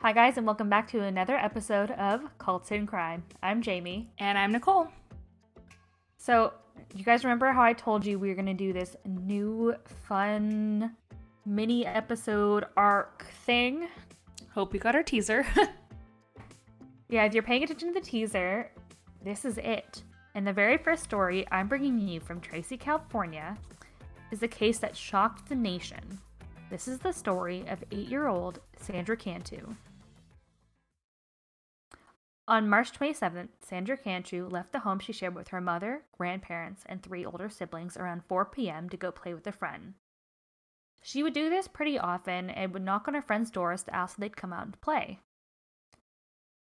Hi, guys, and welcome back to another episode of Cults and Crime. I'm Jamie. And I'm Nicole. So, you guys remember how I told you we were going to do this new, fun mini episode arc thing? Hope you got our teaser. yeah, if you're paying attention to the teaser, this is it. And the very first story I'm bringing you from Tracy, California, is a case that shocked the nation. This is the story of eight year old Sandra Cantu. On March 27th, Sandra Cantu left the home she shared with her mother, grandparents, and three older siblings around 4 p.m. to go play with a friend. She would do this pretty often and would knock on her friends' doors to ask if they'd come out and play.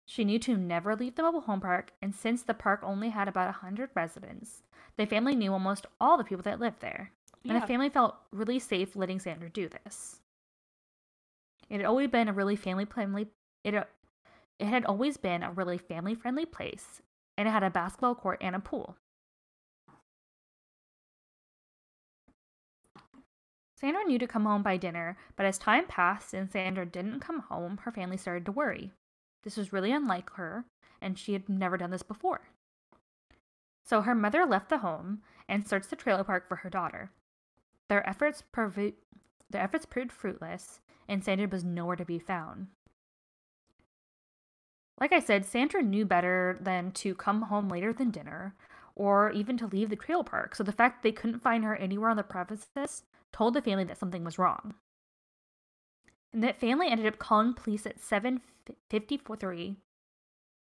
She knew to never leave the mobile home park, and since the park only had about a 100 residents, the family knew almost all the people that lived there. And the family felt really safe letting Sandra do this. It had always been a really family friendly it it had always been a really family friendly place, and it had a basketball court and a pool. Sandra knew to come home by dinner, but as time passed and Sandra didn't come home, her family started to worry. This was really unlike her, and she had never done this before. So her mother left the home and searched the trailer park for her daughter. Their efforts, their efforts proved fruitless, and Sandra was nowhere to be found. Like I said, Sandra knew better than to come home later than dinner or even to leave the trail park, so the fact they couldn't find her anywhere on the premises told the family that something was wrong. And that family ended up calling police at 7:53.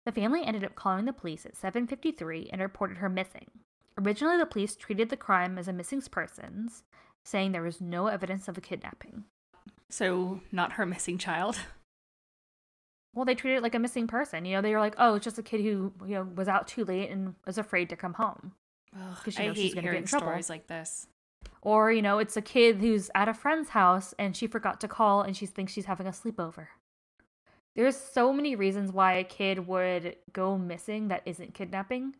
The family ended up calling the police at 7:53 and reported her missing. Originally, the police treated the crime as a missing persons, saying there was no evidence of a kidnapping. So, not her missing child. well, they treated it like a missing person. You know, they were like, oh, it's just a kid who you know was out too late and was afraid to come home because she know I she's going to get in trouble. Stories like this. Or you know, it's a kid who's at a friend's house and she forgot to call and she thinks she's having a sleepover. There's so many reasons why a kid would go missing that isn't kidnapping.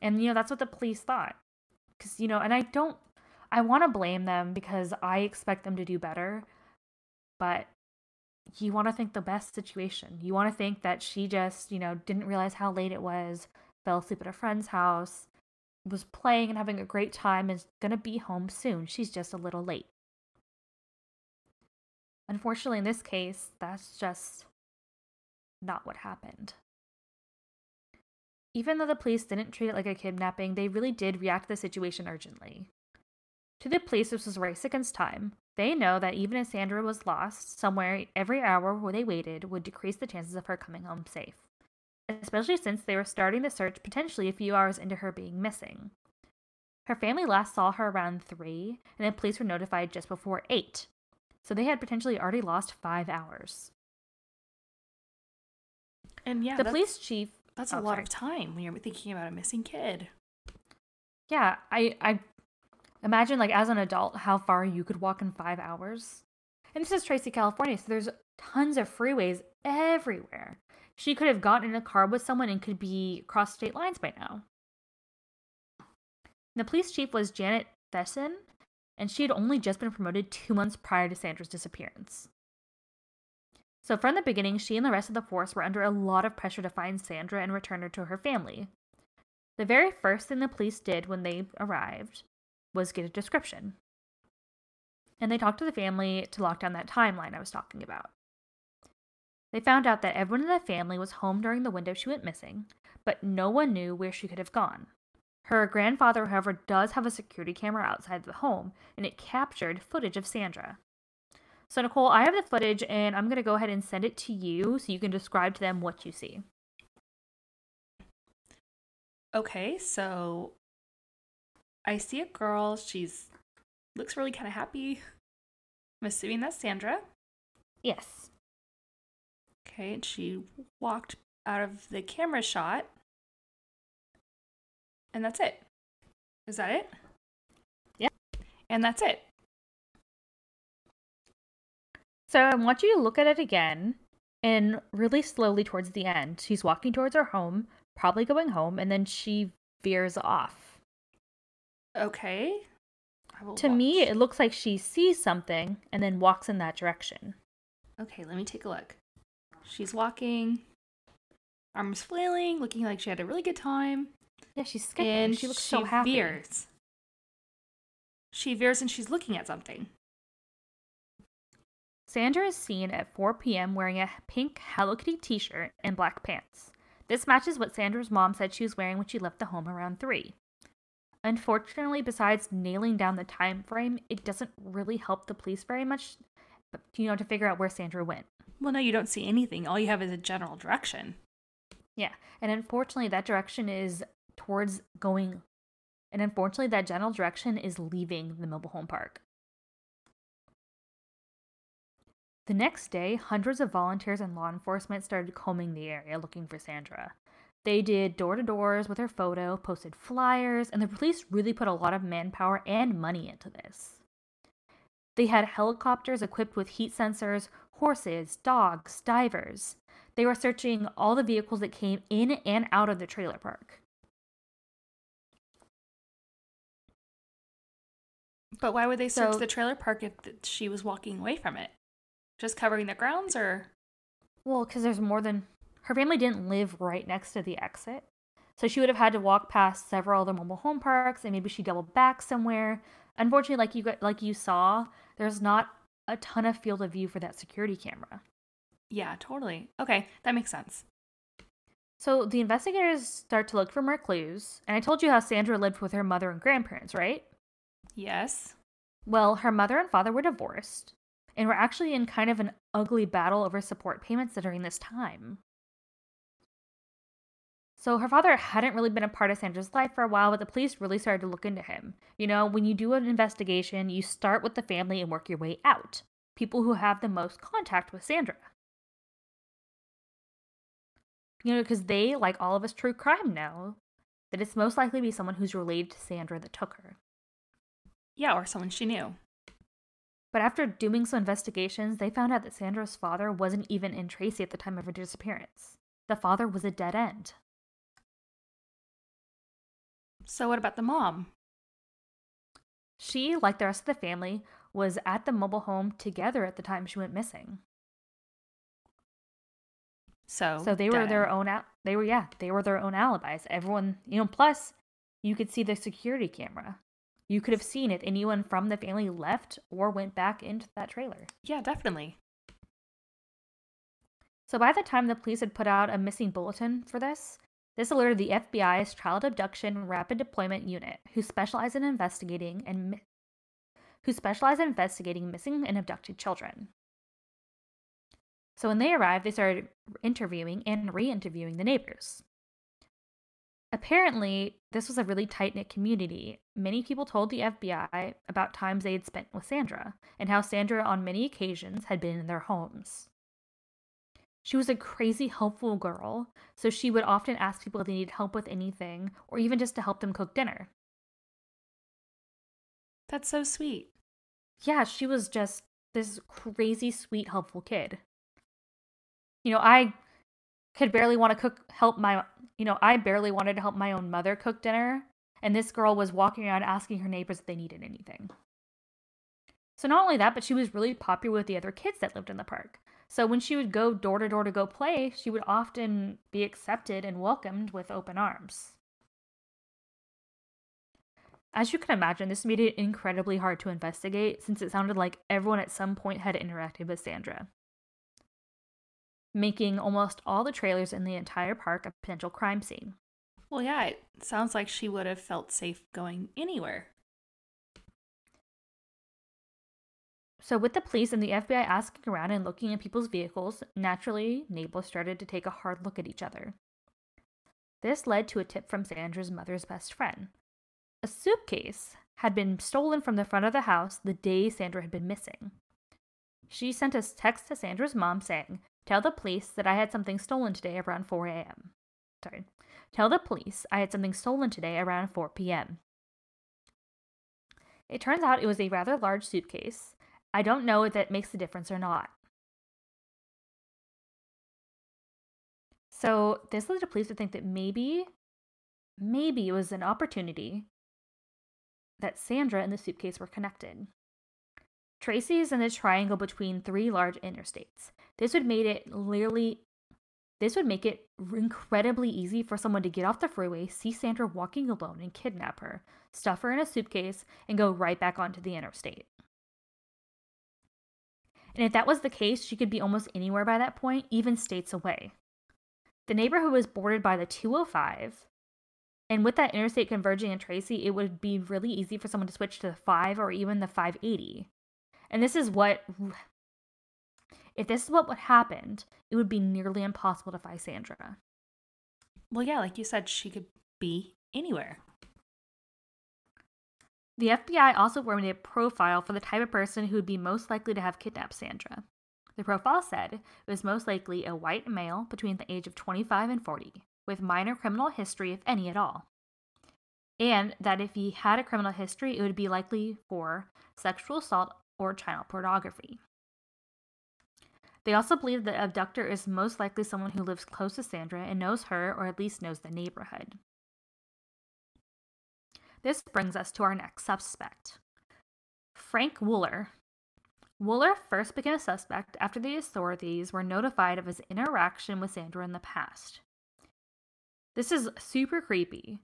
And you know, that's what the police thought. Cuz you know, and I don't I want to blame them because I expect them to do better. But you want to think the best situation. You want to think that she just, you know, didn't realize how late it was, fell asleep at a friend's house, was playing and having a great time, and is going to be home soon. She's just a little late. Unfortunately, in this case, that's just not what happened. Even though the police didn't treat it like a kidnapping, they really did react to the situation urgently. To the police, this was race against time. They know that even if Sandra was lost somewhere, every hour where they waited would decrease the chances of her coming home safe, especially since they were starting the search potentially a few hours into her being missing. Her family last saw her around 3, and the police were notified just before 8, so they had potentially already lost 5 hours. And yeah, the police chief. That's oh, a lot sorry. of time when you're thinking about a missing kid. Yeah, I, I Imagine, like, as an adult, how far you could walk in five hours. And this is Tracy, California, so there's tons of freeways everywhere. She could have gotten in a car with someone and could be across state lines by now. The police chief was Janet Thiessen, and she had only just been promoted two months prior to Sandra's disappearance. So, from the beginning, she and the rest of the force were under a lot of pressure to find Sandra and return her to her family. The very first thing the police did when they arrived was get a description. And they talked to the family to lock down that timeline I was talking about. They found out that everyone in the family was home during the window she went missing, but no one knew where she could have gone. Her grandfather, however, does have a security camera outside the home, and it captured footage of Sandra. So, Nicole, I have the footage, and I'm going to go ahead and send it to you so you can describe to them what you see. Okay, so I see a girl. She's looks really kind of happy. I'm assuming that's Sandra. Yes. Okay, and she walked out of the camera shot. And that's it. Is that it? Yeah. And that's it. So I want you to look at it again and really slowly towards the end. She's walking towards her home, probably going home, and then she veers off. Okay. To watch. me, it looks like she sees something and then walks in that direction. Okay, let me take a look. She's walking, arms flailing, looking like she had a really good time. Yeah, she's skipping. And she looks she so happy. veers. She veers and she's looking at something. Sandra is seen at 4 p.m. wearing a pink Hello Kitty t shirt and black pants. This matches what Sandra's mom said she was wearing when she left the home around 3. Unfortunately, besides nailing down the time frame, it doesn't really help the police very much, you know, to figure out where Sandra went. Well, no, you don't see anything. All you have is a general direction. Yeah, and unfortunately, that direction is towards going, and unfortunately, that general direction is leaving the mobile home park. The next day, hundreds of volunteers and law enforcement started combing the area looking for Sandra. They did door to doors with her photo, posted flyers, and the police really put a lot of manpower and money into this. They had helicopters equipped with heat sensors, horses, dogs, divers. They were searching all the vehicles that came in and out of the trailer park. But why would they search So- the trailer park if she was walking away from it? Just covering the grounds or Well, because there's more than her family didn't live right next to the exit. So she would have had to walk past several other mobile home parks and maybe she doubled back somewhere. Unfortunately, like you like you saw, there's not a ton of field of view for that security camera. Yeah, totally. Okay, that makes sense. So the investigators start to look for more clues, and I told you how Sandra lived with her mother and grandparents, right? Yes. Well, her mother and father were divorced and were actually in kind of an ugly battle over support payments during this time. So her father hadn't really been a part of Sandra's life for a while, but the police really started to look into him. You know, when you do an investigation, you start with the family and work your way out. People who have the most contact with Sandra. You know, because they, like all of us true crime, know that it's most likely to be someone who's related to Sandra that took her. Yeah, or someone she knew. But after doing some investigations, they found out that Sandra's father wasn't even in Tracy at the time of her disappearance. The father was a dead end. So what about the mom? She, like the rest of the family, was at the mobile home together at the time she went missing. So so they were dead their own al- they were yeah, they were their own alibis. Everyone, you know, plus you could see the security camera. You could have seen if anyone from the family left or went back into that trailer. Yeah, definitely. So by the time the police had put out a missing bulletin for this, this alerted the FBI's Child Abduction Rapid Deployment Unit, who specialize in investigating and mi- who in investigating missing and abducted children. So when they arrived, they started interviewing and re-interviewing the neighbors. Apparently, this was a really tight knit community. Many people told the FBI about times they had spent with Sandra and how Sandra, on many occasions, had been in their homes. She was a crazy helpful girl, so she would often ask people if they needed help with anything or even just to help them cook dinner. That's so sweet. Yeah, she was just this crazy sweet helpful kid. You know, I could barely want to cook help my you know, I barely wanted to help my own mother cook dinner, and this girl was walking around asking her neighbors if they needed anything. So not only that, but she was really popular with the other kids that lived in the park. So when she would go door to door to go play, she would often be accepted and welcomed with open arms. As you can imagine, this made it incredibly hard to investigate since it sounded like everyone at some point had interacted with Sandra, making almost all the trailers in the entire park a potential crime scene. Well, yeah, it sounds like she would have felt safe going anywhere. So, with the police and the FBI asking around and looking at people's vehicles, naturally, neighbors started to take a hard look at each other. This led to a tip from Sandra's mother's best friend. A suitcase had been stolen from the front of the house the day Sandra had been missing. She sent a text to Sandra's mom saying, Tell the police that I had something stolen today around 4 a.m. Sorry. Tell the police I had something stolen today around 4 p.m. It turns out it was a rather large suitcase. I don't know if that makes a difference or not. So this led the police to think that maybe, maybe it was an opportunity that Sandra and the suitcase were connected. Tracy is in the triangle between three large interstates. This would make it literally this would make it incredibly easy for someone to get off the freeway, see Sandra walking alone and kidnap her, stuff her in a suitcase, and go right back onto the interstate. And if that was the case, she could be almost anywhere by that point, even states away. The neighborhood was bordered by the 205, and with that interstate converging in Tracy, it would be really easy for someone to switch to the 5 or even the 580. And this is what if this is what would happened, it would be nearly impossible to find Sandra. Well, yeah, like you said, she could be anywhere. The FBI also formed a profile for the type of person who would be most likely to have kidnapped Sandra. The profile said it was most likely a white male between the age of 25 and 40, with minor criminal history, if any at all. And that if he had a criminal history, it would be likely for sexual assault or child pornography. They also believe the abductor is most likely someone who lives close to Sandra and knows her or at least knows the neighborhood. This brings us to our next suspect Frank Wooler. Wooler first became a suspect after the authorities were notified of his interaction with Sandra in the past. This is super creepy.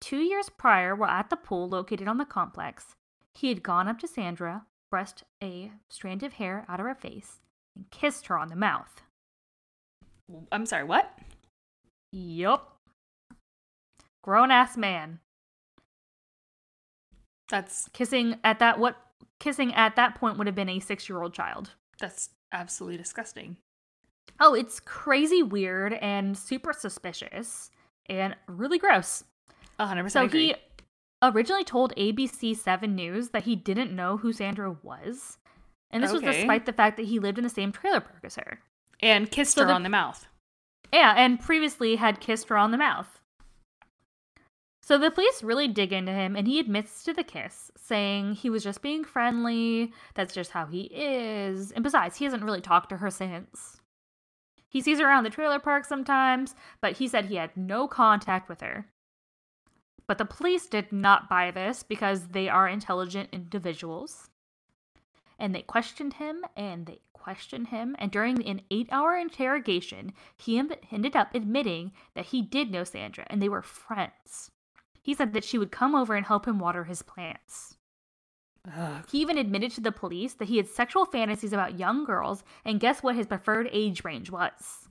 Two years prior, while at the pool located on the complex, he had gone up to Sandra, brushed a strand of hair out of her face, and kissed her on the mouth. I'm sorry, what? Yup. Grown ass man. That's kissing at that what kissing at that point would have been a 6-year-old child. That's absolutely disgusting. Oh, it's crazy weird and super suspicious and really gross. 100% So agree. he originally told ABC 7 News that he didn't know who Sandra was. And this was despite the fact that he lived in the same trailer park as her. and kissed So her the- on the mouth. Yeah, and previously had kissed her on the mouth. So the police really dig into him, and he admits to the kiss, saying he was just being friendly, that's just how he is, and besides, he hasn't really talked to her since. He sees her around the trailer park sometimes, but he said he had no contact with her. But the police did not buy this because they are intelligent individuals. And they questioned him and they questioned him. And during an eight hour interrogation, he ended up admitting that he did know Sandra and they were friends. He said that she would come over and help him water his plants. Ugh. He even admitted to the police that he had sexual fantasies about young girls, and guess what his preferred age range was?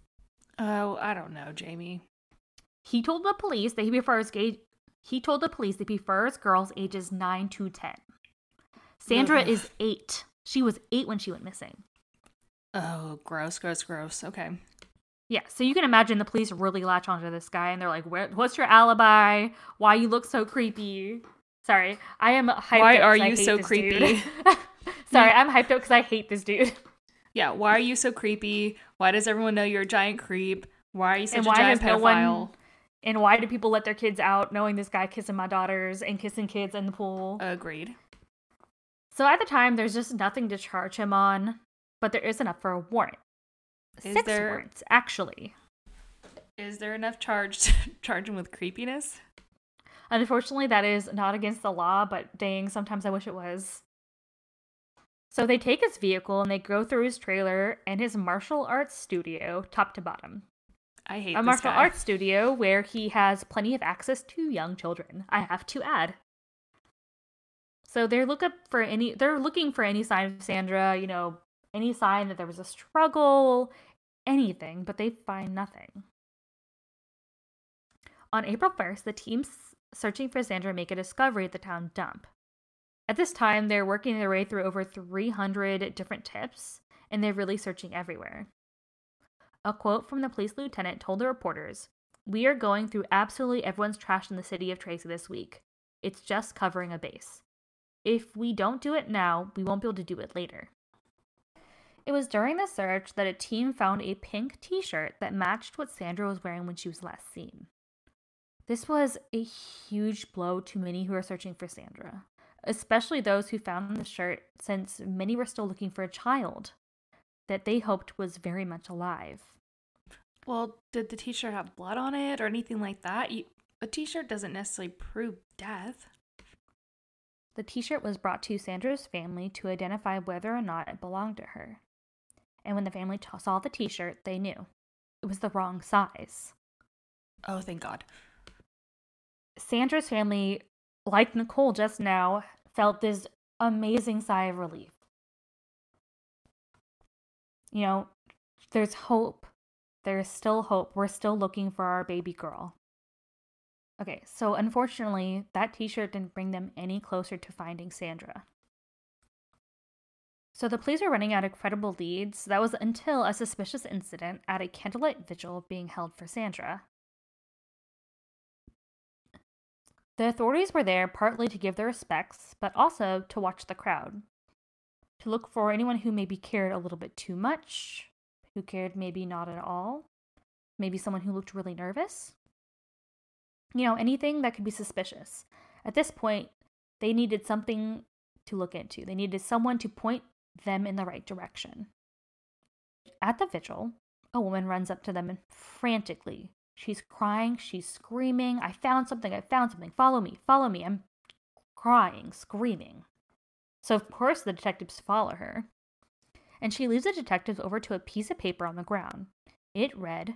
Oh, I don't know, Jamie. He told the police that he prefers gay. He told the police that he prefers girls ages nine to ten. Sandra Ugh. is eight. She was eight when she went missing. Oh, gross, gross, gross. Okay. Yeah, so you can imagine the police really latch onto this guy, and they're like, Where, "What's your alibi? Why you look so creepy?" Sorry, I am hyped. Why are I you hate so creepy? Sorry, I'm hyped up because I hate this dude. Yeah, why are you so creepy? Why does everyone know you're a giant creep? Why are you such and a why giant has no pedophile? one? And why do people let their kids out knowing this guy kissing my daughters and kissing kids in the pool? Agreed. So at the time, there's just nothing to charge him on, but there is enough for a warrant. Is Six there- warrants, actually. Is there enough charge to charge him with creepiness? Unfortunately, that is not against the law, but dang, sometimes I wish it was. So they take his vehicle and they go through his trailer and his martial arts studio, top to bottom. I hate A this martial guy. arts studio where he has plenty of access to young children. I have to add. So they're look up for any they're looking for any sign of Sandra, you know, any sign that there was a struggle, anything, but they find nothing. On April 1st, the team s- searching for Sandra make a discovery at the town dump. At this time, they're working their way through over 300 different tips, and they're really searching everywhere. A quote from the police lieutenant told the reporters We are going through absolutely everyone's trash in the city of Tracy this week. It's just covering a base. If we don't do it now, we won't be able to do it later. It was during the search that a team found a pink t shirt that matched what Sandra was wearing when she was last seen. This was a huge blow to many who are searching for Sandra, especially those who found the shirt since many were still looking for a child that they hoped was very much alive. Well, did the t-shirt have blood on it or anything like that? You, a t-shirt doesn't necessarily prove death. The t shirt was brought to Sandra's family to identify whether or not it belonged to her. And when the family t- saw the t shirt, they knew it was the wrong size. Oh, thank God. Sandra's family, like Nicole just now, felt this amazing sigh of relief. You know, there's hope. There's still hope. We're still looking for our baby girl. Okay, so unfortunately, that t shirt didn't bring them any closer to finding Sandra. So the police were running out of credible leads. That was until a suspicious incident at a candlelight vigil being held for Sandra. The authorities were there partly to give their respects, but also to watch the crowd, to look for anyone who maybe cared a little bit too much, who cared maybe not at all, maybe someone who looked really nervous. You know, anything that could be suspicious. At this point, they needed something to look into. They needed someone to point them in the right direction. At the vigil, a woman runs up to them and frantically She's crying, she's screaming, I found something, I found something, follow me, follow me. I'm crying, screaming. So, of course, the detectives follow her. And she leads the detectives over to a piece of paper on the ground. It read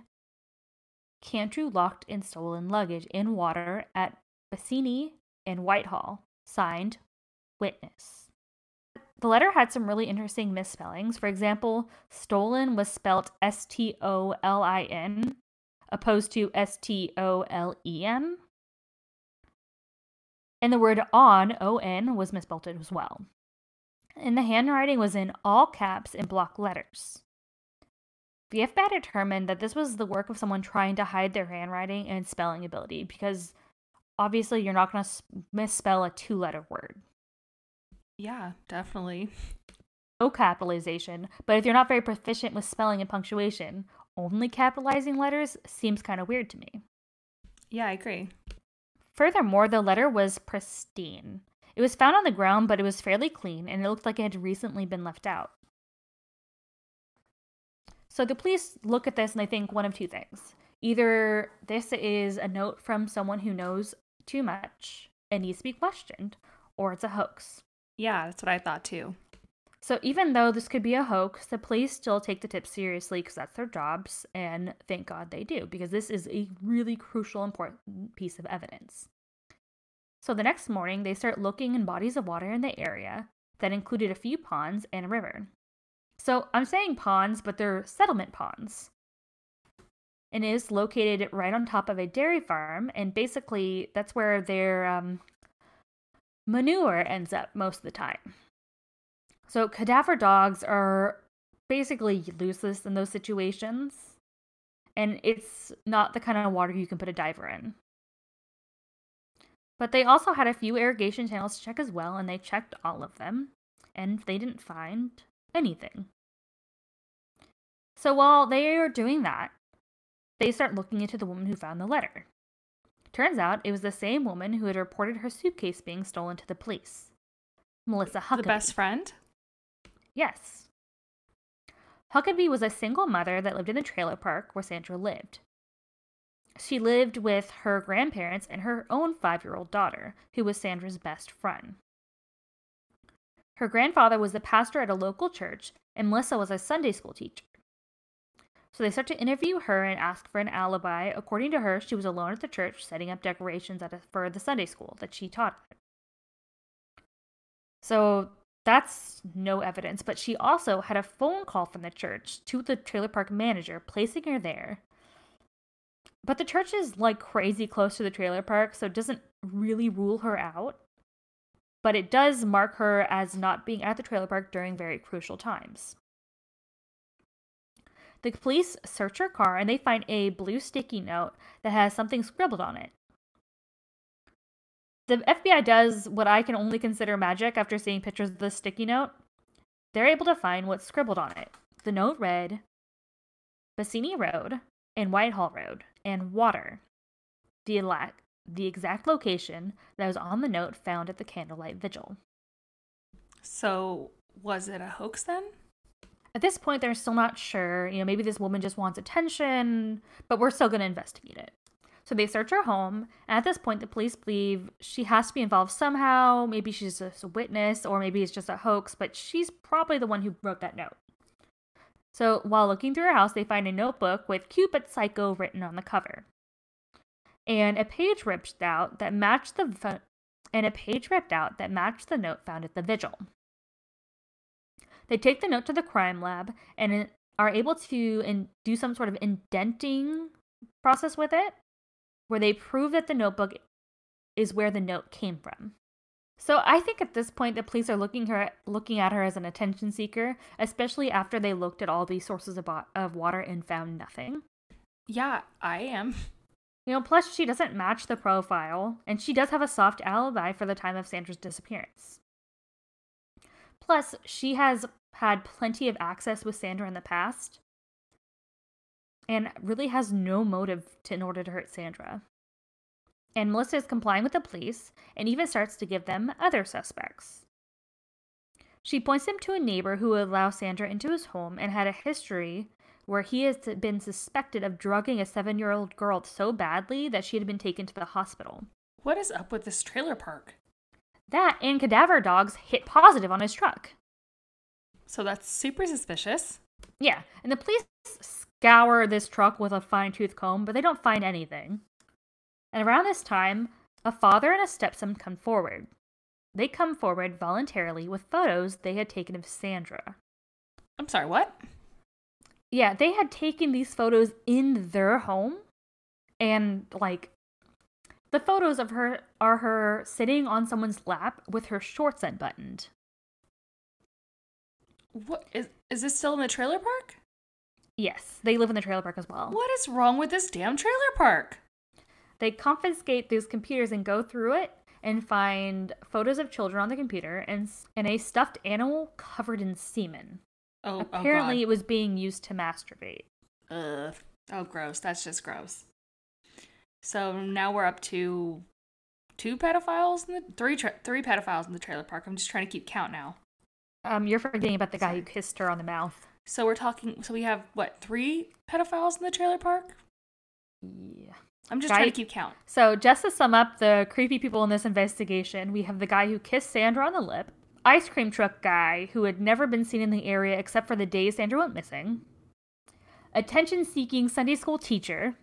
Cantrew locked in stolen luggage in water at Bassini in Whitehall. Signed, Witness. The letter had some really interesting misspellings. For example, stolen was spelt S T O L I N, opposed to S T O L E M. And the word on, O N, was misspelled as well. And the handwriting was in all caps and block letters. The FBI determined that this was the work of someone trying to hide their handwriting and spelling ability because obviously you're not going to misspell a two letter word. Yeah, definitely. No capitalization, but if you're not very proficient with spelling and punctuation, only capitalizing letters seems kind of weird to me. Yeah, I agree. Furthermore, the letter was pristine. It was found on the ground, but it was fairly clean and it looked like it had recently been left out. So the police look at this and they think one of two things. Either this is a note from someone who knows too much and needs to be questioned, or it's a hoax. Yeah, that's what I thought too. So even though this could be a hoax, the police still take the tip seriously because that's their jobs, and thank God they do because this is a really crucial, important piece of evidence. So the next morning, they start looking in bodies of water in the area that included a few ponds and a river. So I'm saying ponds, but they're settlement ponds. And is located right on top of a dairy farm, and basically that's where their um, manure ends up most of the time. So cadaver dogs are basically useless in those situations. And it's not the kind of water you can put a diver in. But they also had a few irrigation channels to check as well, and they checked all of them, and they didn't find anything. So while they are doing that, they start looking into the woman who found the letter. Turns out it was the same woman who had reported her suitcase being stolen to the police. Melissa Huckaby. The best friend? Yes. Huckaby was a single mother that lived in the trailer park where Sandra lived. She lived with her grandparents and her own five year old daughter, who was Sandra's best friend. Her grandfather was the pastor at a local church, and Melissa was a Sunday school teacher. So they start to interview her and ask for an alibi. According to her, she was alone at the church setting up decorations a, for the Sunday school that she taught. So that's no evidence, but she also had a phone call from the church to the trailer park manager, placing her there. But the church is like crazy close to the trailer park, so it doesn't really rule her out. But it does mark her as not being at the trailer park during very crucial times. The police search her car and they find a blue sticky note that has something scribbled on it the FBI does what I can only consider magic after seeing pictures of the sticky note. They're able to find what's scribbled on it. The note read Bassini Road and Whitehall Road and water. The, the exact location that was on the note found at the candlelight vigil. So, was it a hoax then? At this point, they're still not sure. You know, maybe this woman just wants attention, but we're still going to investigate it. So they search her home, and at this point, the police believe she has to be involved somehow. Maybe she's just a witness, or maybe it's just a hoax, but she's probably the one who wrote that note. So while looking through her house, they find a notebook with Cupid Psycho written on the cover. And a page ripped out that matched the and a page ripped out that matched the note found at the vigil. They take the note to the crime lab and are able to in- do some sort of indenting process with it, where they prove that the notebook is where the note came from. So I think at this point the police are looking her looking at her as an attention seeker, especially after they looked at all these sources of, of water and found nothing. Yeah, I am. You know, plus she doesn't match the profile, and she does have a soft alibi for the time of Sandra's disappearance. Plus, she has had plenty of access with Sandra in the past and really has no motive to, in order to hurt Sandra. And Melissa is complying with the police and even starts to give them other suspects. She points them to a neighbor who would allow Sandra into his home and had a history where he has been suspected of drugging a seven year old girl so badly that she had been taken to the hospital. What is up with this trailer park? That and cadaver dogs hit positive on his truck. So that's super suspicious. Yeah, and the police scour this truck with a fine tooth comb, but they don't find anything. And around this time, a father and a stepson come forward. They come forward voluntarily with photos they had taken of Sandra. I'm sorry, what? Yeah, they had taken these photos in their home and like the photos of her are her sitting on someone's lap with her shorts unbuttoned. What is is this still in the trailer park? Yes, they live in the trailer park as well. What is wrong with this damn trailer park? They confiscate those computers and go through it and find photos of children on the computer and, and a stuffed animal covered in semen. Oh, oh apparently oh it was being used to masturbate. Ugh. Oh, gross. That's just gross. So now we're up to two pedophiles in the three tra- three pedophiles in the trailer park. I'm just trying to keep count now. Um, you're forgetting about the guy who kissed her on the mouth. So we're talking. So we have what three pedophiles in the trailer park? Yeah. I'm just Guy- trying to keep count. So, just to sum up the creepy people in this investigation, we have the guy who kissed Sandra on the lip, ice cream truck guy who had never been seen in the area except for the days Sandra went missing, attention seeking Sunday school teacher,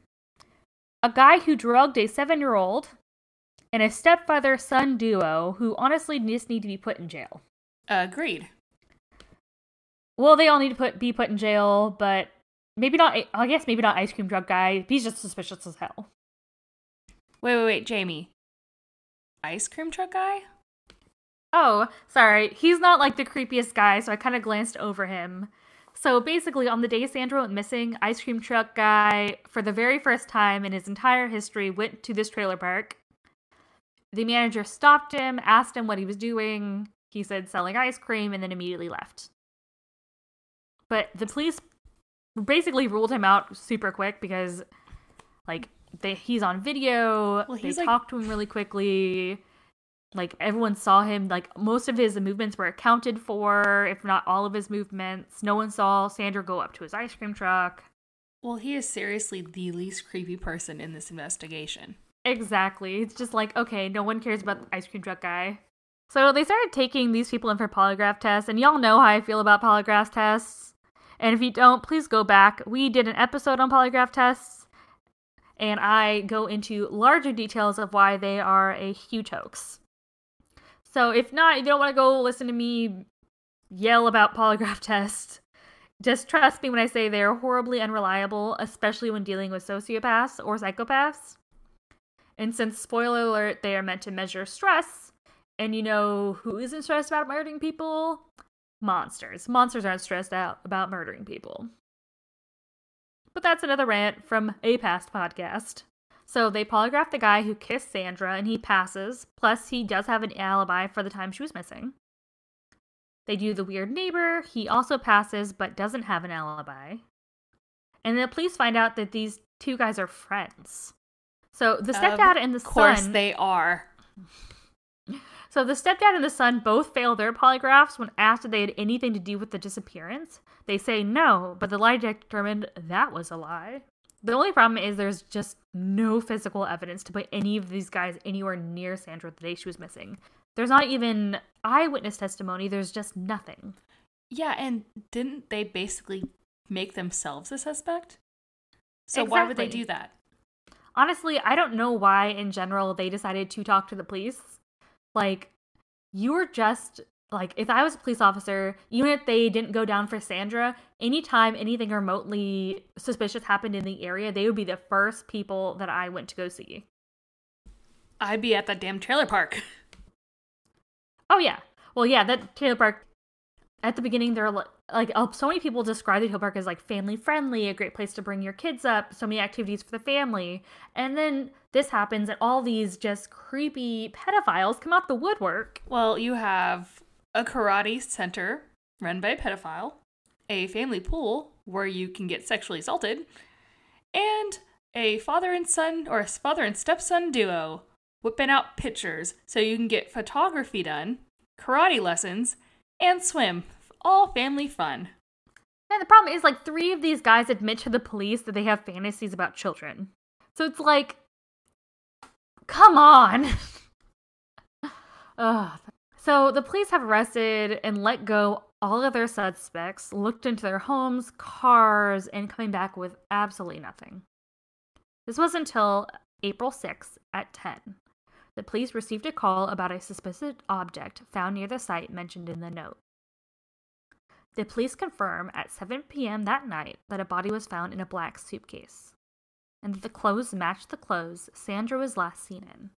a guy who drugged a seven year old, and a stepfather son duo who honestly just need to be put in jail. agreed. Well, they all need to put be put in jail, but maybe not. I guess maybe not ice cream drug guy. He's just suspicious as hell. Wait, wait, wait, Jamie. Ice cream truck guy? Oh, sorry. He's not like the creepiest guy, so I kind of glanced over him. So basically, on the day Sandra went missing, ice cream truck guy, for the very first time in his entire history, went to this trailer park. The manager stopped him, asked him what he was doing. He said selling ice cream, and then immediately left. But the police basically ruled him out super quick because, like, they, he's on video. Well, they he's, like- talked to him really quickly like everyone saw him like most of his movements were accounted for if not all of his movements. No one saw sandra go up to his ice cream truck. Well, he is seriously the least creepy person in this investigation. exactly. It's just like okay no one cares about the ice cream truck guy. So they started taking these people in for polygraph tests and y'all know how i feel about polygraph tests. And if you don't please go back. We did an episode on polygraph tests and i go into larger details of why they are a huge hoax So if not, you don't want to go listen to me yell about polygraph tests. Just trust me when I say they are horribly unreliable, especially when dealing with sociopaths or psychopaths. And since, spoiler alert, they are meant to measure stress, and you know who isn't stressed about murdering people? Monsters. Monsters aren't stressed out about murdering people. But that's another rant from a past podcast. So they polygraph the guy who kissed Sandra and he passes, plus he does have an alibi for the time she was missing. They do the weird neighbor, he also passes but doesn't have an alibi. And then the police find out that these two guys are friends. So the stepdad and the son. Of course they are. So the stepdad and the son both fail their polygraphs when asked if they had anything to do with the disappearance. They say no, but the lie determined that was a lie. The only problem is there's just no physical evidence to put any of these guys anywhere near Sandra the day she was missing. There's not even eyewitness testimony, there's just nothing. Yeah, and didn't they basically make themselves a suspect? So why would they do that? Honestly, I don't know why in general they decided to talk to the police. Like, you were just like if I was a police officer, even if they didn't go down for Sandra, anytime anything remotely suspicious happened in the area, they would be the first people that I went to go see. I'd be at that damn trailer park. Oh yeah. Well, yeah, that trailer Park. At the beginning, there are li- like oh, so many people describe the trailer Park as like family friendly, a great place to bring your kids up, so many activities for the family. And then this happens, and all these just creepy pedophiles come out the woodwork. Well, you have a karate center run by a pedophile, a family pool where you can get sexually assaulted, and a father and son or a father and stepson duo whipping out pictures so you can get photography done, karate lessons, and swim. All family fun. And the problem is, like, three of these guys admit to the police that they have fantasies about children. So it's like, come on. Ugh. So the police have arrested and let go all of their suspects, looked into their homes, cars, and coming back with absolutely nothing. This was until April 6th at 10. The police received a call about a suspicious object found near the site mentioned in the note. The police confirm at 7 p.m. that night that a body was found in a black suitcase, and that the clothes matched the clothes Sandra was last seen in.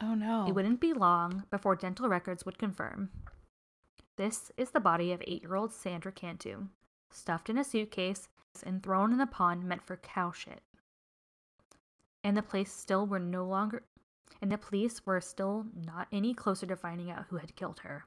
Oh no. It wouldn't be long before dental records would confirm. This is the body of eight year old Sandra Cantu, stuffed in a suitcase and thrown in the pond meant for cow shit. And the police still were no longer and the police were still not any closer to finding out who had killed her.